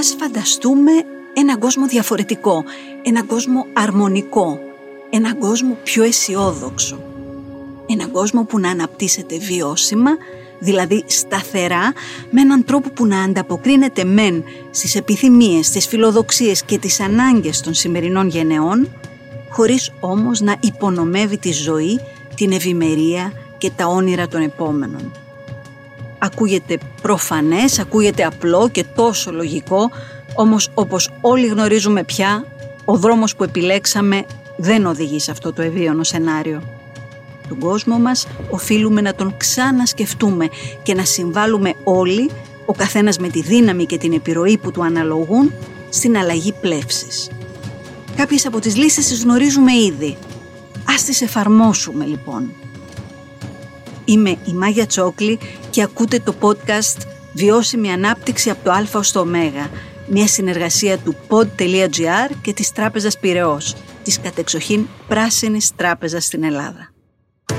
Ας φανταστούμε έναν κόσμο διαφορετικό, έναν κόσμο αρμονικό, έναν κόσμο πιο αισιόδοξο. Έναν κόσμο που να αναπτύσσεται βιώσιμα, δηλαδή σταθερά, με έναν τρόπο που να ανταποκρίνεται μεν στις επιθυμίες, στις φιλοδοξίες και τις ανάγκες των σημερινών γενεών, χωρίς όμως να υπονομεύει τη ζωή, την ευημερία και τα όνειρα των επόμενων. Ακούγεται προφανές, ακούγεται απλό και τόσο λογικό, όμως όπως όλοι γνωρίζουμε πια, ο δρόμος που επιλέξαμε δεν οδηγεί σε αυτό το ευίωνο σενάριο. Τον κόσμο μας οφείλουμε να τον ξανασκεφτούμε και να συμβάλλουμε όλοι, ο καθένας με τη δύναμη και την επιρροή που του αναλογούν, στην αλλαγή πλεύσης. Κάποιες από τις λύσεις τις γνωρίζουμε ήδη. Ας τις εφαρμόσουμε λοιπόν. Είμαι η Μάγια Τσόκλη και ακούτε το podcast «Βιώσιμη ανάπτυξη από το Α ως το Ω», μια συνεργασία του pod.gr και της Τράπεζας Πυραιός, της κατεξοχήν πράσινης τράπεζας στην Ελλάδα.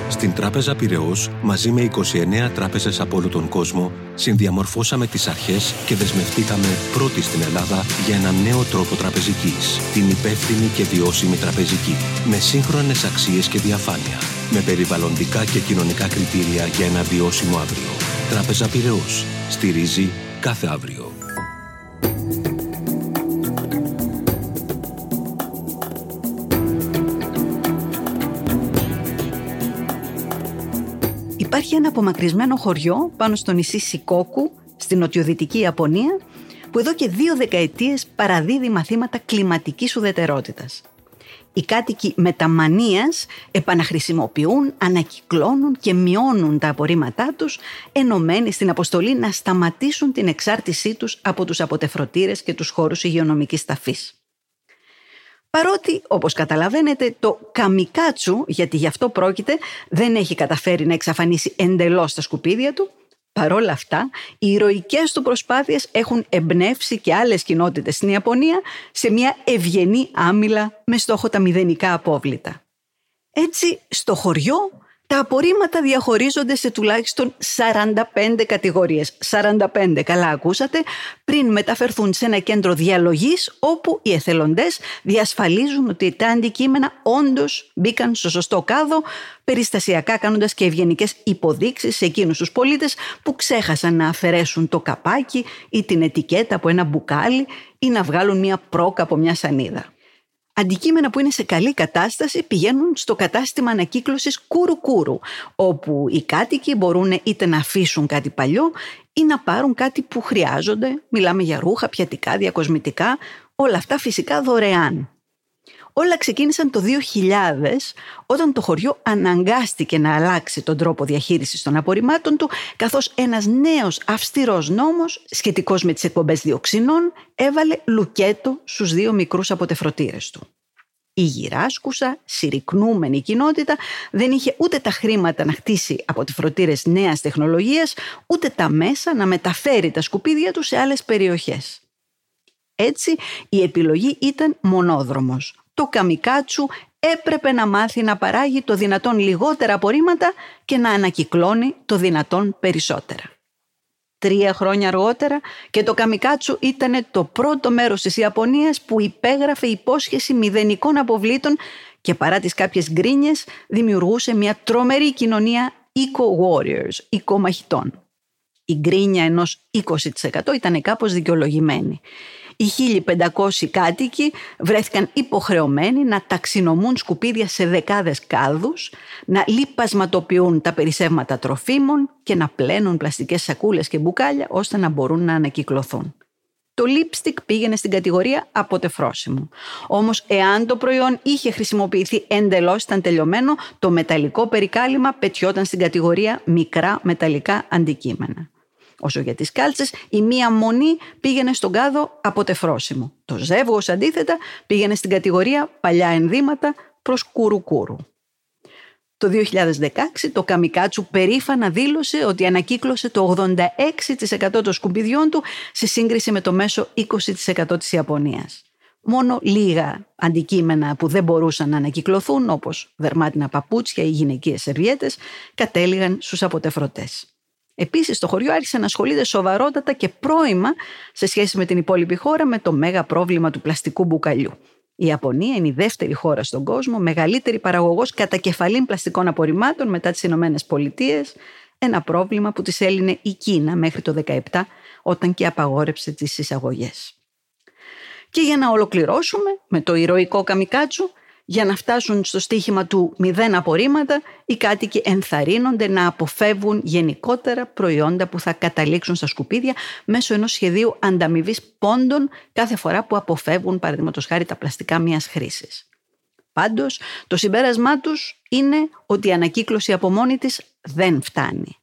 Στην Τράπεζα Πυραιός, μαζί με 29 τράπεζες από όλο τον κόσμο, συνδιαμορφώσαμε τις αρχές και δεσμευτήκαμε πρώτοι στην Ελλάδα για ένα νέο τρόπο τραπεζικής, την υπεύθυνη και βιώσιμη τραπεζική, με σύγχρονες αξίες και διαφάνεια, με περιβαλλοντικά και κοινωνικά κριτήρια για ένα βιώσιμο αύριο. Τράπεζα Πυραιός. Στηρίζει κάθε αύριο. Υπάρχει ένα απομακρυσμένο χωριό πάνω στο νησί Σικόκου, στην νοτιοδυτική Ιαπωνία, που εδώ και δύο δεκαετίες παραδίδει μαθήματα κλιματικής ουδετερότητας. Οι κάτοικοι μεταμανίας επαναχρησιμοποιούν, ανακυκλώνουν και μειώνουν τα απορρίμματά τους, ενωμένοι στην αποστολή να σταματήσουν την εξάρτησή τους από τους αποτεφρωτήρες και τους χώρους υγειονομικής ταφής. Παρότι, όπως καταλαβαίνετε, το καμικάτσου, γιατί γι' αυτό πρόκειται, δεν έχει καταφέρει να εξαφανίσει εντελώς τα σκουπίδια του, παρόλα αυτά, οι ηρωικές του προσπάθειες έχουν εμπνεύσει και άλλες κοινότητες στην Ιαπωνία σε μια ευγενή άμυλα με στόχο τα μηδενικά απόβλητα. Έτσι, στο χωριό τα απορρίμματα διαχωρίζονται σε τουλάχιστον 45 κατηγορίες. 45, καλά ακούσατε, πριν μεταφερθούν σε ένα κέντρο διαλογής όπου οι εθελοντές διασφαλίζουν ότι τα αντικείμενα όντως μπήκαν στο σωστό κάδο, περιστασιακά κάνοντας και ευγενικές υποδείξεις σε εκείνους τους πολίτες που ξέχασαν να αφαιρέσουν το καπάκι ή την ετικέτα από ένα μπουκάλι ή να βγάλουν μια πρόκα από μια σανίδα. Αντικείμενα που είναι σε καλή κατάσταση πηγαίνουν στο κατάστημα ανακύκλωσης κούρου-κούρου, όπου οι κάτοικοι μπορούν είτε να αφήσουν κάτι παλιό ή να πάρουν κάτι που χρειάζονται. Μιλάμε για ρούχα, πιατικά, διακοσμητικά, όλα αυτά φυσικά δωρεάν. Όλα ξεκίνησαν το 2000 όταν το χωριό αναγκάστηκε να αλλάξει τον τρόπο διαχείρισης των απορριμμάτων του καθώς ένας νέος αυστηρός νόμος σχετικός με τις εκπομπές διοξινών έβαλε λουκέτο στους δύο μικρούς αποτεφρωτήρες του. Η γυράσκουσα, συρρυκνούμενη κοινότητα δεν είχε ούτε τα χρήματα να χτίσει αποτεφρωτήρες νέας τεχνολογίας, ούτε τα μέσα να μεταφέρει τα σκουπίδια του σε άλλες περιοχές. Έτσι, η επιλογή ήταν μονόδρομος το καμικάτσου έπρεπε να μάθει να παράγει το δυνατόν λιγότερα απορρίμματα και να ανακυκλώνει το δυνατόν περισσότερα. Τρία χρόνια αργότερα και το καμικάτσου ήταν το πρώτο μέρος της Ιαπωνίας που υπέγραφε υπόσχεση μηδενικών αποβλήτων και παρά τις κάποιες γκρίνιες δημιουργούσε μια τρομερή κοινωνία eco-warriors, οικομαχητών. Η γκρίνια ενός 20% ήταν κάπως δικαιολογημένη οι 1500 κάτοικοι βρέθηκαν υποχρεωμένοι να ταξινομούν σκουπίδια σε δεκάδες κάδους, να λιπασματοποιούν τα περισσεύματα τροφίμων και να πλένουν πλαστικές σακούλες και μπουκάλια ώστε να μπορούν να ανακυκλωθούν. Το lipstick πήγαινε στην κατηγορία αποτεφρόσιμο. Όμως εάν το προϊόν είχε χρησιμοποιηθεί εντελώς ήταν τελειωμένο, το μεταλλικό περικάλυμα πετιόταν στην κατηγορία μικρά μεταλλικά αντικείμενα. Όσο για τις κάλτσες, η μία μονή πήγαινε στον κάδο αποτεφρόσιμο. Το ζεύγος αντίθετα πήγαινε στην κατηγορία παλιά ενδύματα προς κούρου-κούρου. Το 2016 το Καμικάτσου περήφανα δήλωσε ότι ανακύκλωσε το 86% των σκουπιδιών του σε σύγκριση με το μέσο 20% της Ιαπωνίας. Μόνο λίγα αντικείμενα που δεν μπορούσαν να ανακυκλωθούν όπως δερμάτινα παπούτσια ή γυναικείες σερβιέτες κατέληγαν στους αποτεφρωτές. Επίσης το χωριό άρχισε να ασχολείται σοβαρότατα και πρώιμα σε σχέση με την υπόλοιπη χώρα με το μέγα πρόβλημα του πλαστικού μπουκαλιού. Η Ιαπωνία είναι η δεύτερη χώρα στον κόσμο, μεγαλύτερη παραγωγός κατά κεφαλήν πλαστικών απορριμμάτων μετά τις Ηνωμένες Πολιτείες, ένα πρόβλημα που της έλυνε η Κίνα μέχρι το 2017 όταν και απαγόρεψε τις εισαγωγές. Και για να ολοκληρώσουμε με το ηρωικό καμικάτσου, για να φτάσουν στο στίχημα του μηδέν απορρίμματα, οι κάτοικοι ενθαρρύνονται να αποφεύγουν γενικότερα προϊόντα που θα καταλήξουν στα σκουπίδια μέσω ενός σχεδίου ανταμοιβής πόντων κάθε φορά που αποφεύγουν παραδείγματος χάρη τα πλαστικά μιας χρήσης. Πάντως, το συμπέρασμά τους είναι ότι η ανακύκλωση από μόνη της δεν φτάνει.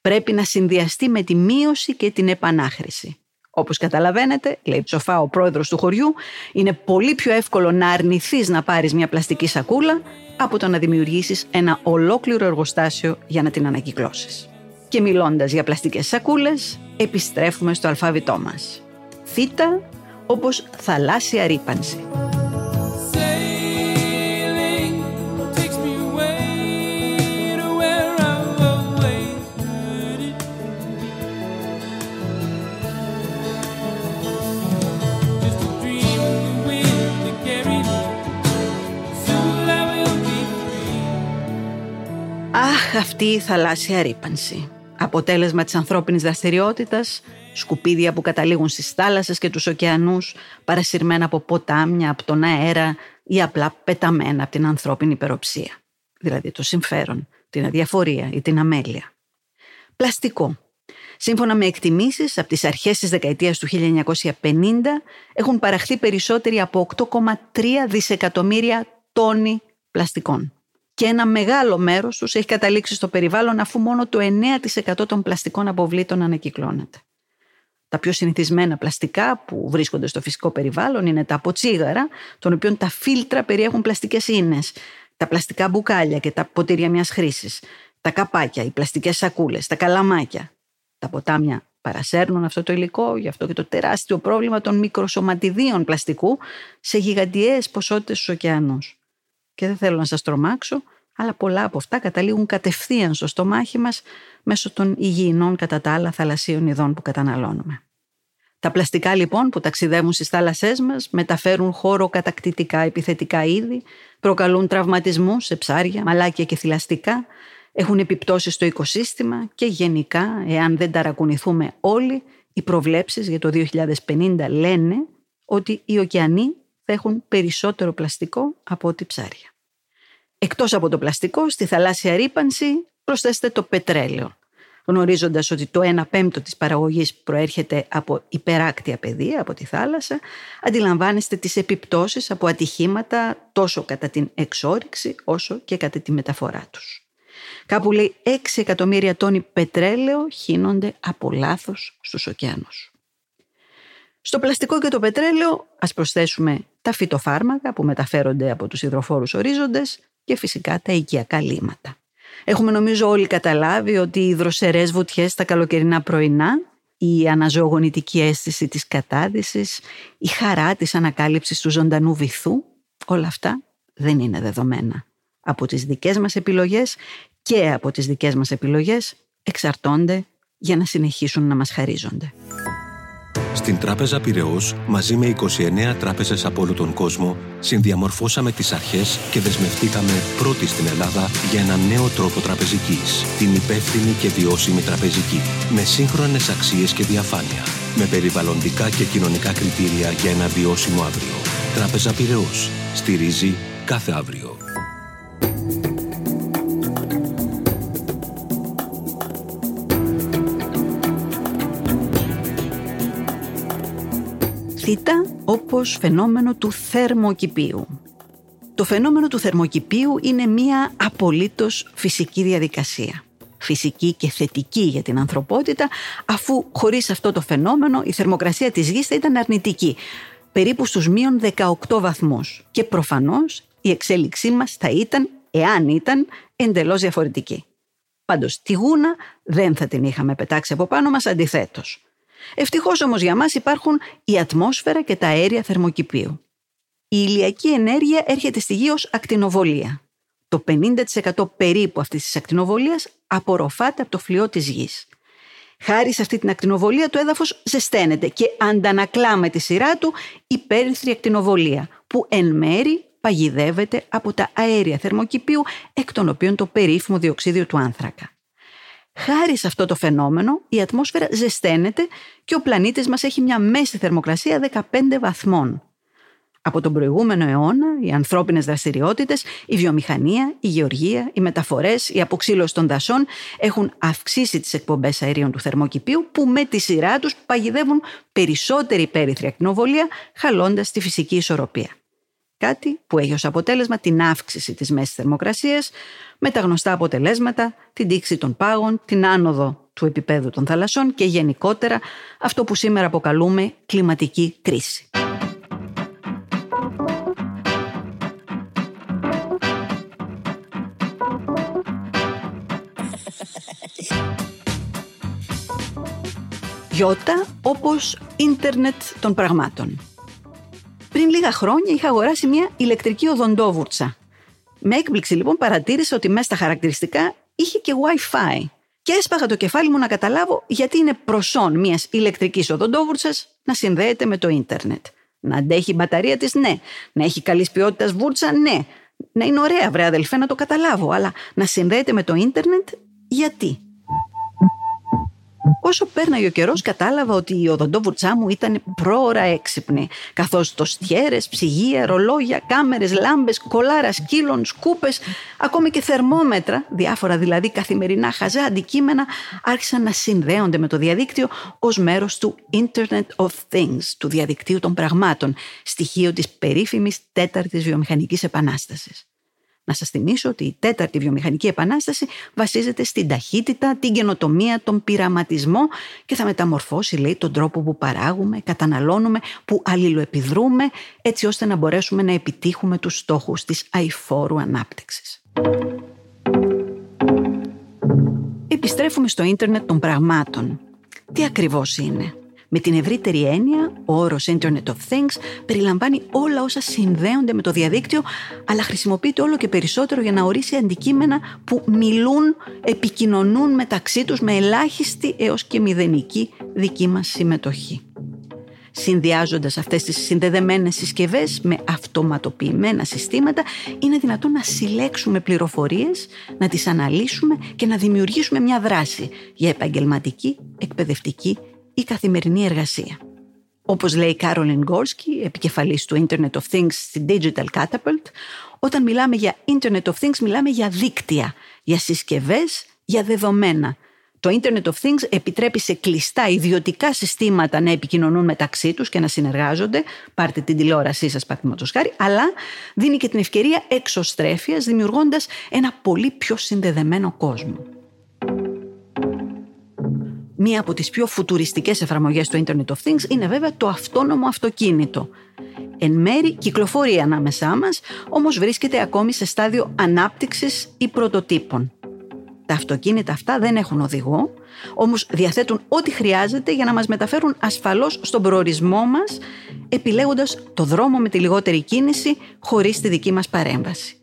Πρέπει να συνδυαστεί με τη μείωση και την επανάχρηση. Όπως καταλαβαίνετε, λέει ψοφά ο πρόεδρος του χωριού, είναι πολύ πιο εύκολο να αρνηθείς να πάρεις μια πλαστική σακούλα από το να δημιουργήσεις ένα ολόκληρο εργοστάσιο για να την ανακυκλώσεις. Και μιλώντας για πλαστικές σακούλες, επιστρέφουμε στο αλφάβητό μας. Θήτα, όπως θαλάσσια ρήπανση. Αυτή η θαλάσσια ρήπανση. Αποτέλεσμα της ανθρώπινης δραστηριότητας, σκουπίδια που καταλήγουν στις θάλασσες και τους ωκεανούς, παρασυρμένα από ποτάμια, από τον αέρα ή απλά πεταμένα από την ανθρώπινη υπεροψία. Δηλαδή το συμφέρον, την αδιαφορία ή την αμέλεια. Πλαστικό. Σύμφωνα με εκτιμήσεις, από τις αρχές της δεκαετίας του 1950 έχουν παραχθεί περισσότεροι από 8,3 δισεκατομμύρια τόνοι πλαστικών και ένα μεγάλο μέρος τους έχει καταλήξει στο περιβάλλον αφού μόνο το 9% των πλαστικών αποβλήτων ανακυκλώνεται. Τα πιο συνηθισμένα πλαστικά που βρίσκονται στο φυσικό περιβάλλον είναι τα αποτσίγαρα, των οποίων τα φίλτρα περιέχουν πλαστικές ίνες, τα πλαστικά μπουκάλια και τα ποτήρια μιας χρήσης, τα καπάκια, οι πλαστικές σακούλες, τα καλαμάκια. Τα ποτάμια παρασέρνουν αυτό το υλικό, γι' αυτό και το τεράστιο πρόβλημα των μικροσωματιδίων πλαστικού σε γιγαντιαίες ποσότητες στους ωκεανούς και δεν θέλω να σας τρομάξω, αλλά πολλά από αυτά καταλήγουν κατευθείαν στο στομάχι μας μέσω των υγιεινών κατά τα άλλα θαλασσίων ειδών που καταναλώνουμε. Τα πλαστικά λοιπόν που ταξιδεύουν στις θάλασσές μας μεταφέρουν χώρο κατακτητικά επιθετικά είδη, προκαλούν τραυματισμούς σε ψάρια, μαλάκια και θηλαστικά, έχουν επιπτώσεις στο οικοσύστημα και γενικά, εάν δεν ταρακουνηθούμε όλοι, οι προβλέψεις για το 2050 λένε ότι οι ωκεανοί θα έχουν περισσότερο πλαστικό από ό,τι ψάρια. Εκτός από το πλαστικό, στη θαλάσσια ρήπανση προσθέστε το πετρέλαιο. Γνωρίζοντας ότι το 1 πέμπτο της παραγωγής προέρχεται από υπεράκτια πεδία, από τη θάλασσα, αντιλαμβάνεστε τις επιπτώσεις από ατυχήματα τόσο κατά την εξόριξη όσο και κατά τη μεταφορά τους. Κάπου λέει 6 εκατομμύρια τόνοι πετρέλαιο χύνονται από λάθος στους ωκεανούς. Στο πλαστικό και το πετρέλαιο ας προσθέσουμε τα φυτοφάρμακα που μεταφέρονται από τους υδροφόρους ορίζοντες και φυσικά τα οικιακά λίματα. Έχουμε νομίζω όλοι καταλάβει ότι οι δροσερές βουτιές στα καλοκαιρινά πρωινά, η αναζωογονητική αίσθηση της κατάδυσης, η χαρά της ανακάλυψης του ζωντανού βυθού, όλα αυτά δεν είναι δεδομένα. Από τις δικές μας επιλογές και από τις δικές μας επιλογές εξαρτώνται για να συνεχίσουν να μας χαρίζονται. Στην Τράπεζα Πυραιός, μαζί με 29 τράπεζες από όλο τον κόσμο, συνδιαμορφώσαμε τις αρχές και δεσμευτήκαμε πρώτοι στην Ελλάδα για ένα νέο τρόπο τραπεζικής, την υπεύθυνη και βιώσιμη τραπεζική, με σύγχρονες αξίες και διαφάνεια, με περιβαλλοντικά και κοινωνικά κριτήρια για ένα βιώσιμο αύριο. Τράπεζα Πυραιός. Στηρίζει κάθε αύριο. Θήτα όπως φαινόμενο του θερμοκηπίου. Το φαινόμενο του θερμοκηπίου είναι μία απολύτως φυσική διαδικασία. Φυσική και θετική για την ανθρωπότητα, αφού χωρίς αυτό το φαινόμενο η θερμοκρασία της γης θα ήταν αρνητική, περίπου στους μείον 18 βαθμούς. Και προφανώς η εξέλιξή μας θα ήταν, εάν ήταν, εντελώς διαφορετική. Πάντως τη γούνα δεν θα την είχαμε πετάξει από πάνω μας αντιθέτως. Ευτυχώς όμως για μας υπάρχουν η ατμόσφαιρα και τα αέρια θερμοκηπίου. Η ηλιακή ενέργεια έρχεται στη γη ως ακτινοβολία. Το 50% περίπου αυτής της ακτινοβολίας απορροφάται από το φλοιό της γης. Χάρη σε αυτή την ακτινοβολία το έδαφος ζεσταίνεται και αντανακλά με τη σειρά του υπέρυθρη ακτινοβολία που εν μέρη παγιδεύεται από τα αέρια θερμοκηπίου εκ των οποίων το περίφημο διοξίδιο του άνθρακα. Χάρη σε αυτό το φαινόμενο η ατμόσφαιρα ζεσταίνεται και ο πλανήτης μας έχει μια μέση θερμοκρασία 15 βαθμών. Από τον προηγούμενο αιώνα, οι ανθρώπινες δραστηριότητες, η βιομηχανία, η γεωργία, οι μεταφορές, η αποξήλωση των δασών έχουν αυξήσει τις εκπομπές αερίων του θερμοκηπίου που με τη σειρά τους παγιδεύουν περισσότερη υπέρυθρη ακτινοβολία χαλώντας τη φυσική ισορροπία. Κάτι που έχει ως αποτέλεσμα την αύξηση της μέσης θερμοκρασίας με τα γνωστά αποτελέσματα, την τήξη των πάγων, την άνοδο του επίπεδου των θαλασσών και γενικότερα αυτό που σήμερα αποκαλούμε κλιματική κρίση. Γιώτα όπως ίντερνετ των πραγμάτων. Πριν λίγα χρόνια είχα αγοράσει μια ηλεκτρική οδοντόβουρτσα. Με έκπληξη λοιπόν παρατήρησα ότι μέσα στα χαρακτηριστικά είχε και Wi-Fi. Και έσπαγα το κεφάλι μου να καταλάβω γιατί είναι προσόν μιας ηλεκτρικής οδοντόβουρτσας να συνδέεται με το ίντερνετ. Να αντέχει η μπαταρία της, ναι. Να έχει καλής ποιότητας βούρτσα, ναι. Να είναι ωραία, βρε αδελφέ, να το καταλάβω. Αλλά να συνδέεται με το ίντερνετ, γιατί; Όσο πέρναγε ο καιρός, κατάλαβα ότι η οδοντόβουρτσά μου ήταν πρόωρα έξυπνη. Καθώς το στιέρες, ψυγεία, ρολόγια, κάμερες, λάμπες, κολάρα σκύλων, σκούπες, ακόμη και θερμόμετρα, διάφορα δηλαδή καθημερινά χαζά αντικείμενα, άρχισαν να συνδέονται με το διαδίκτυο ως μέρος του Internet of Things, του διαδικτύου των πραγμάτων, στοιχείο της περίφημης τέταρτης βιομηχανικής επανάστασης. Να σας θυμίσω ότι η τέταρτη βιομηχανική επανάσταση βασίζεται στην ταχύτητα, την καινοτομία, τον πειραματισμό και θα μεταμορφώσει, λέει, τον τρόπο που παράγουμε, καταναλώνουμε, που αλληλοεπιδρούμε, έτσι ώστε να μπορέσουμε να επιτύχουμε τους στόχους της αηφόρου ανάπτυξης. Επιστρέφουμε στο ίντερνετ των πραγμάτων. Τι ακριβώς είναι; Με την ευρύτερη έννοια, ο όρος Internet of Things περιλαμβάνει όλα όσα συνδέονται με το διαδίκτυο, αλλά χρησιμοποιείται όλο και περισσότερο για να ορίσει αντικείμενα που μιλούν, επικοινωνούν μεταξύ τους με ελάχιστη έως και μηδενική δική μας συμμετοχή. Συνδυάζοντας αυτές τις συνδεδεμένες συσκευές με αυτοματοποιημένα συστήματα, είναι δυνατόν να συλλέξουμε πληροφορίες, να τις αναλύσουμε και να δημιουργήσουμε μια δράση για επαγγελματική, εκπαιδευτική ή καθημερινή εργασία. Όπως λέει η Κάρολιν Γκόρσκι, επικεφαλής του Internet of Things στη Digital Catapult, όταν μιλάμε για Internet of Things μιλάμε για δίκτυα, για συσκευές, για δεδομένα. Το Internet of Things επιτρέπει σε κλειστά ιδιωτικά συστήματα να επικοινωνούν μεταξύ τους και να συνεργάζονται, πάρτε την τηλεόρασή σας παραδείγματος χάρη, αλλά δίνει και την ευκαιρία εξωστρέφειας δημιουργώντας ένα πολύ πιο συνδεδεμένο κόσμο μία από τις πιο φουτουριστικές εφαρμογές του Internet of Things είναι βέβαια το αυτόνομο αυτοκίνητο. Εν μέρη κυκλοφορεί ανάμεσά μας, όμως βρίσκεται ακόμη σε στάδιο ανάπτυξης ή πρωτοτύπων. Τα αυτοκίνητα αυτά δεν έχουν οδηγό, όμως διαθέτουν ό,τι χρειάζεται για να μας μεταφέρουν ασφαλώς στον προορισμό μας, επιλέγοντας το δρόμο με τη λιγότερη κίνηση χωρίς τη δική μας παρέμβαση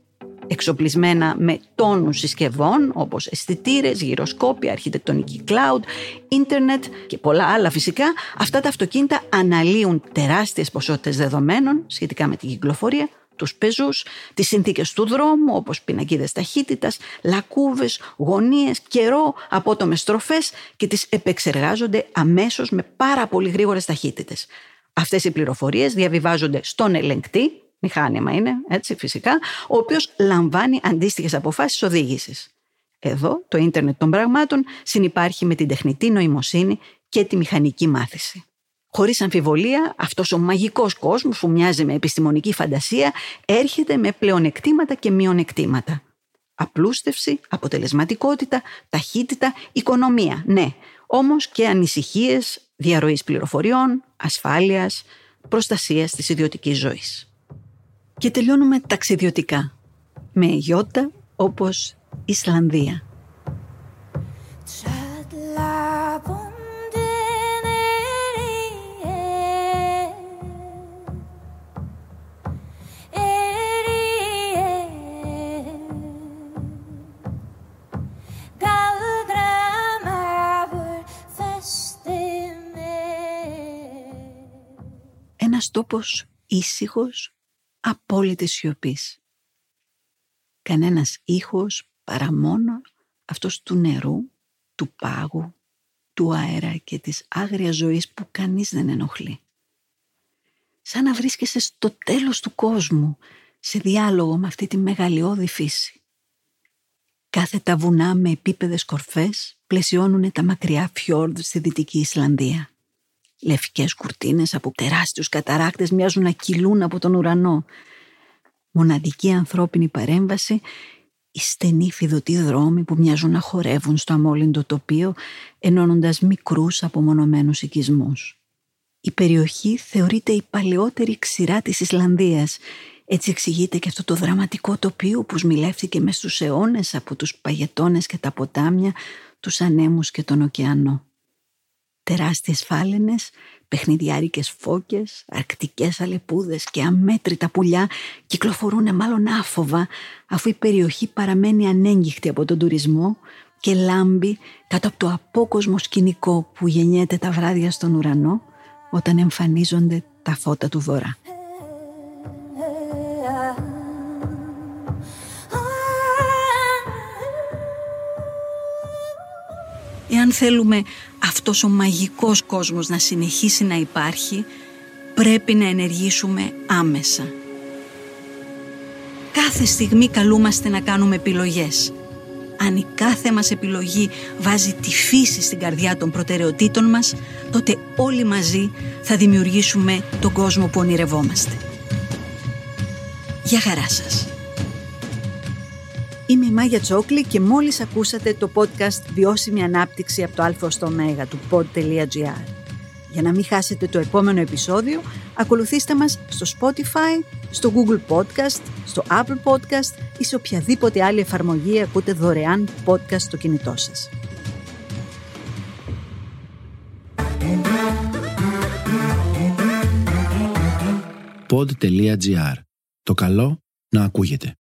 εξοπλισμένα με τόνους συσκευών όπως αισθητήρες, γυροσκόπια, αρχιτεκτονική cloud, ίντερνετ και πολλά άλλα φυσικά, αυτά τα αυτοκίνητα αναλύουν τεράστιες ποσότητες δεδομένων σχετικά με την κυκλοφορία, τους πεζούς, τις συνθήκες του δρόμου όπως πινακίδες ταχύτητας, λακκούβες, γωνίες, καιρό, απότομες στροφές και τις επεξεργάζονται αμέσως με πάρα πολύ γρήγορες ταχύτητες. Αυτές οι πληροφορίες διαβιβάζονται στον ελεγκτή, μηχάνημα είναι, έτσι φυσικά, ο οποίος λαμβάνει αντίστοιχες αποφάσεις οδήγησης. Εδώ το ίντερνετ των πραγμάτων συνυπάρχει με την τεχνητή νοημοσύνη και τη μηχανική μάθηση. Χωρίς αμφιβολία, αυτός ο μαγικός κόσμος που μοιάζει με επιστημονική φαντασία έρχεται με πλεονεκτήματα και μειονεκτήματα. Απλούστευση, αποτελεσματικότητα, ταχύτητα, οικονομία, ναι. Όμως και ανησυχίες διαρροής πληροφοριών, ασφάλειας, προστασίας της ιδιωτικής ζωής. Και τελειώνουμε ταξιδιωτικά. Με γιώτα όπως Ισλανδία. Ένας τόπος ήσυχος απόλυτης σιωπής. Κανένας ήχος παρά μόνο αυτός του νερού, του πάγου, του αέρα και της άγριας ζωής που κανείς δεν ενοχλεί. Σαν να βρίσκεσαι στο τέλος του κόσμου, σε διάλογο με αυτή τη μεγαλειώδη φύση. Κάθε τα βουνά με επίπεδες κορφές πλαισιώνουν τα μακριά φιόρδ στη Δυτική Ισλανδία. Λευκές κουρτίνες από τεράστιους καταράκτες μοιάζουν να κυλούν από τον ουρανό. Μοναδική ανθρώπινη παρέμβαση οι στενοί φιδωτοί δρόμοι που μοιάζουν να χορεύουν στο αμόλυντο τοπίο ενώνοντας μικρούς απομονωμένους οικισμούς. Η περιοχή θεωρείται η παλαιότερη ξηρά της Ισλανδίας. Έτσι εξηγείται και αυτό το δραματικό τοπίο που σμιλεύτηκε μες στους αιώνες από τους παγετώνες και τα ποτάμια, τους ανέμους και τον ωκεανό. Τεράστιες φάλαινες, παιχνιδιάρικες φώκες, αρκτικές αλεπούδες και αμέτρητα πουλιά κυκλοφορούν μάλλον άφοβα αφού η περιοχή παραμένει ανέγγιχτη από τον τουρισμό και λάμπει κάτω από το απόκοσμο σκηνικό που γεννιέται τα βράδια στον ουρανό όταν εμφανίζονται τα φώτα του βορρά. Εάν θέλουμε αυτός ο μαγικός κόσμος να συνεχίσει να υπάρχει, πρέπει να ενεργήσουμε άμεσα. Κάθε στιγμή καλούμαστε να κάνουμε επιλογές. Αν η κάθε μας επιλογή βάζει τη φύση στην καρδιά των προτεραιοτήτων μας, τότε όλοι μαζί θα δημιουργήσουμε τον κόσμο που ονειρευόμαστε. Γεια χαρά σας. Είμαι η Μάγια Τσόκλη και μόλις ακούσατε το podcast «Βιώσιμη ανάπτυξη από το α στο ω» του pod.gr. Για να μην χάσετε το επόμενο επεισόδιο, ακολουθήστε μας στο Spotify, στο Google Podcast, στο Apple Podcast ή σε οποιαδήποτε άλλη εφαρμογή ακούτε δωρεάν podcast στο κινητό σας. Pod.gr. Το καλό να ακούγεται.